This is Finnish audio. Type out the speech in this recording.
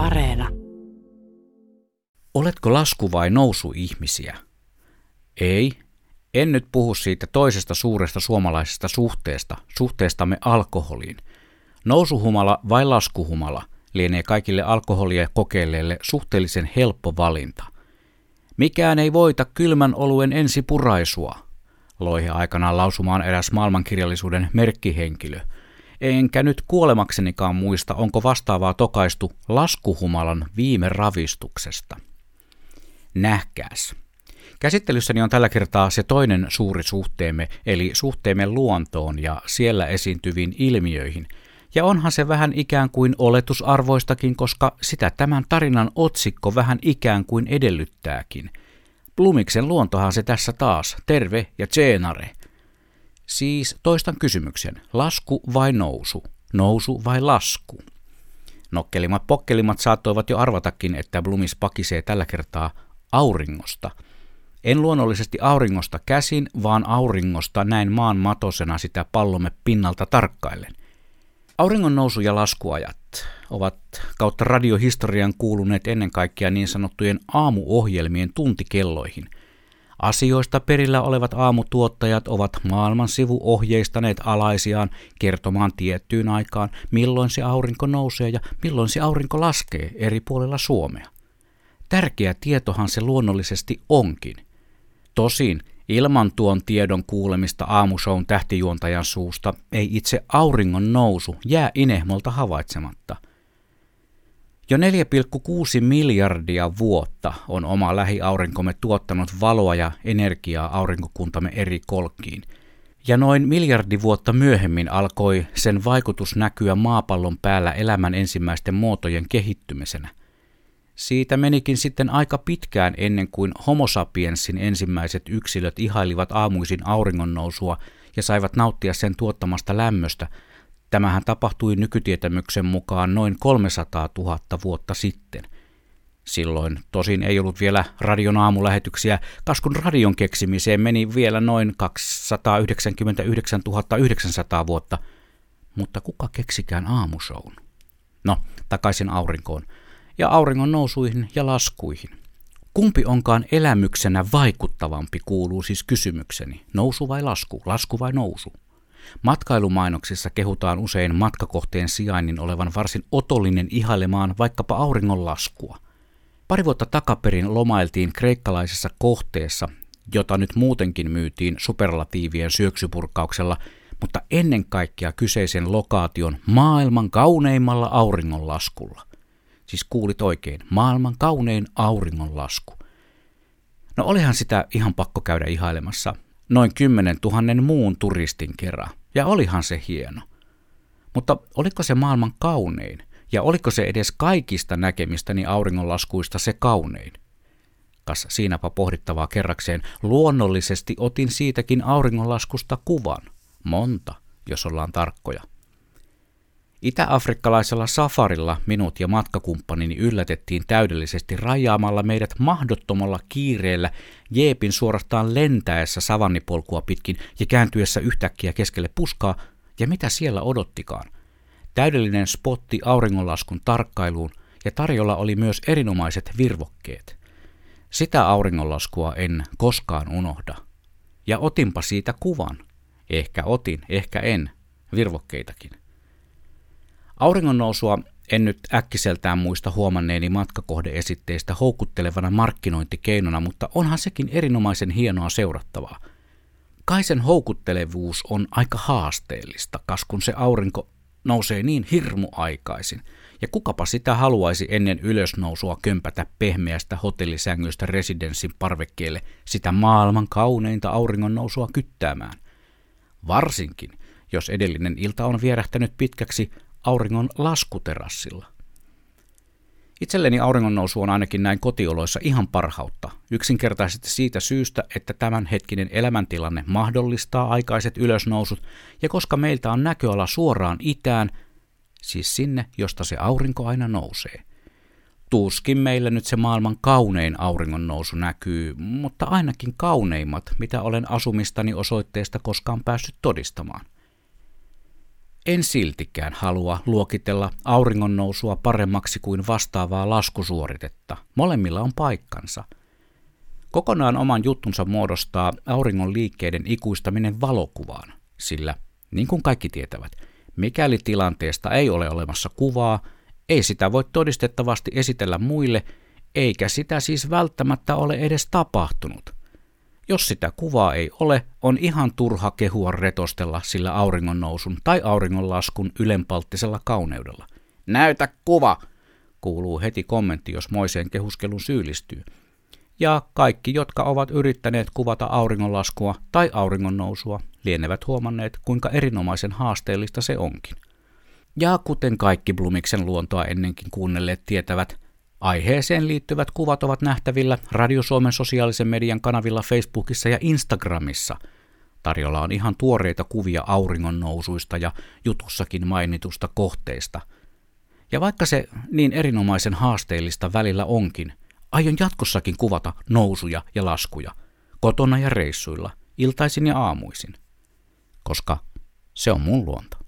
Areena. Oletko lasku- vai nousu-ihmisiä? Ei, en nyt puhu siitä toisesta suuresta suomalaisesta suhteesta, suhteestamme alkoholiin. Nousuhumala vai laskuhumala lienee kaikille alkoholia kokeilleille suhteellisen helppo valinta. Mikään ei voita kylmän oluen ensipuraisua, loihe aikanaan lausumaan eräs maailmankirjallisuuden merkkihenkilö. Enkä nyt kuolemaksenikaan muista, onko vastaavaa tokaistu laskuhumalan viime ravistuksesta. Nähkääs. Käsittelyssäni on tällä kertaa se toinen suuri suhteemme, eli suhteemme luontoon ja siellä esiintyviin ilmiöihin. Ja onhan se vähän ikään kuin oletusarvoistakin, koska sitä tämän tarinan otsikko vähän ikään kuin edellyttääkin. Blumiksen luontohan se tässä taas, terve ja tsenare. Siis toistan kysymyksen, lasku vai nousu? Nousu vai lasku? Nokkelimat pokkelimat saattoivat jo arvatakin, että Blumis pakisee tällä kertaa auringosta – en luonnollisesti auringosta käsin, vaan auringosta näin maan matosena sitä pallomme pinnalta tarkkaillen. Auringon nousu- ja laskuajat ovat kautta radiohistorian kuuluneet ennen kaikkea niin sanottujen aamuohjelmien tuntikelloihin. Asioista perillä olevat aamutuottajat ovat maailman sivu ohjeistaneet alaisiaan kertomaan tiettyyn aikaan, milloin se aurinko nousee ja milloin se aurinko laskee eri puolilla Suomea. Tärkeä tietohan se luonnollisesti onkin – Tosin ilman tuon tiedon kuulemista aamushown tähtijuontajan suusta ei itse auringon nousu jää inehmolta havaitsematta. Jo 4,6 miljardia vuotta on oma lähiaurinkomme tuottanut valoa ja energiaa aurinkokuntamme eri kolkkiin. Ja noin miljardi vuotta myöhemmin alkoi sen vaikutus näkyä maapallon päällä elämän ensimmäisten muotojen kehittymisenä. Siitä menikin sitten aika pitkään ennen kuin homo sapiensin ensimmäiset yksilöt ihailivat aamuisin auringonnousua ja saivat nauttia sen tuottamasta lämmöstä. Tämähän tapahtui nykytietämyksen mukaan noin 300 000 vuotta sitten. Silloin tosin ei ollut vielä radion aamulähetyksiä, kaskun radion keksimiseen meni vielä noin 299 900 vuotta. Mutta kuka keksikään aamusoun? No, takaisin aurinkoon ja auringon nousuihin ja laskuihin. Kumpi onkaan elämyksenä vaikuttavampi, kuuluu siis kysymykseni. Nousu vai lasku, lasku vai nousu? Matkailumainoksissa kehutaan usein matkakohteen sijainnin olevan varsin otollinen ihailemaan vaikkapa auringon laskua. Pari vuotta takaperin lomailtiin kreikkalaisessa kohteessa, jota nyt muutenkin myytiin superlatiivien syöksypurkauksella, mutta ennen kaikkea kyseisen lokaation maailman kauneimmalla auringonlaskulla. Siis kuulit oikein, maailman kaunein auringonlasku. No olihan sitä ihan pakko käydä ihailemassa noin kymmenen tuhannen muun turistin kerran. Ja olihan se hieno. Mutta oliko se maailman kaunein? Ja oliko se edes kaikista näkemistäni auringonlaskuista se kaunein? Kas siinäpä pohdittavaa kerrakseen. Luonnollisesti otin siitäkin auringonlaskusta kuvan. Monta, jos ollaan tarkkoja. Itä-afrikkalaisella safarilla minut ja matkakumppanini yllätettiin täydellisesti rajaamalla meidät mahdottomalla kiireellä jeepin suorastaan lentäessä savannipolkua pitkin ja kääntyessä yhtäkkiä keskelle puskaa, ja mitä siellä odottikaan. Täydellinen spotti auringonlaskun tarkkailuun, ja tarjolla oli myös erinomaiset virvokkeet. Sitä auringonlaskua en koskaan unohda. Ja otinpa siitä kuvan. Ehkä otin, ehkä en, virvokkeitakin. Auringonnousua en nyt äkkiseltään muista huomanneeni matkakohdeesitteistä houkuttelevana markkinointikeinona, mutta onhan sekin erinomaisen hienoa seurattavaa. Kai sen houkuttelevuus on aika haasteellista, kas kun se aurinko nousee niin hirmu aikaisin. Ja kukapa sitä haluaisi ennen ylösnousua kömpätä pehmeästä hotellisängystä residenssin parvekkeelle sitä maailman kauneinta auringon nousua kyttäämään. Varsinkin, jos edellinen ilta on vierähtänyt pitkäksi auringon laskuterassilla. Itselleni auringonnousu on ainakin näin kotioloissa ihan parhautta, yksinkertaisesti siitä syystä, että tämänhetkinen elämäntilanne mahdollistaa aikaiset ylösnousut, ja koska meiltä on näköala suoraan itään, siis sinne, josta se aurinko aina nousee. Tuskin meillä nyt se maailman kaunein auringonnousu näkyy, mutta ainakin kauneimmat, mitä olen asumistani osoitteesta koskaan päässyt todistamaan – En siltikään halua luokitella auringonnousua paremmaksi kuin vastaavaa laskusuoritetta. Molemmilla on paikkansa. Kokonaan oman juttunsa muodostaa auringon liikkeiden ikuistaminen valokuvaan, sillä, niin kuin kaikki tietävät, mikäli tilanteesta ei ole olemassa kuvaa, ei sitä voi todistettavasti esitellä muille, eikä sitä siis välttämättä ole edes tapahtunut – jos sitä kuvaa ei ole, on ihan turha kehua retostella sillä auringonnousun tai auringonlaskun ylenpalttisella kauneudella. Näytä kuva, kuuluu heti kommentti, jos moiseen kehuskelun syyllistyy. Ja kaikki, jotka ovat yrittäneet kuvata auringonlaskua tai auringonnousua, lienevät huomanneet, kuinka erinomaisen haasteellista se onkin. Ja kuten kaikki Blumiksen luontoa ennenkin kuunnelleet tietävät, Aiheeseen liittyvät kuvat ovat nähtävillä Radio Suomen sosiaalisen median kanavilla Facebookissa ja Instagramissa. Tarjolla on ihan tuoreita kuvia auringon nousuista ja jutussakin mainitusta kohteista. Ja vaikka se niin erinomaisen haasteellista välillä onkin, aion jatkossakin kuvata nousuja ja laskuja, kotona ja reissuilla, iltaisin ja aamuisin, koska se on mun luonto.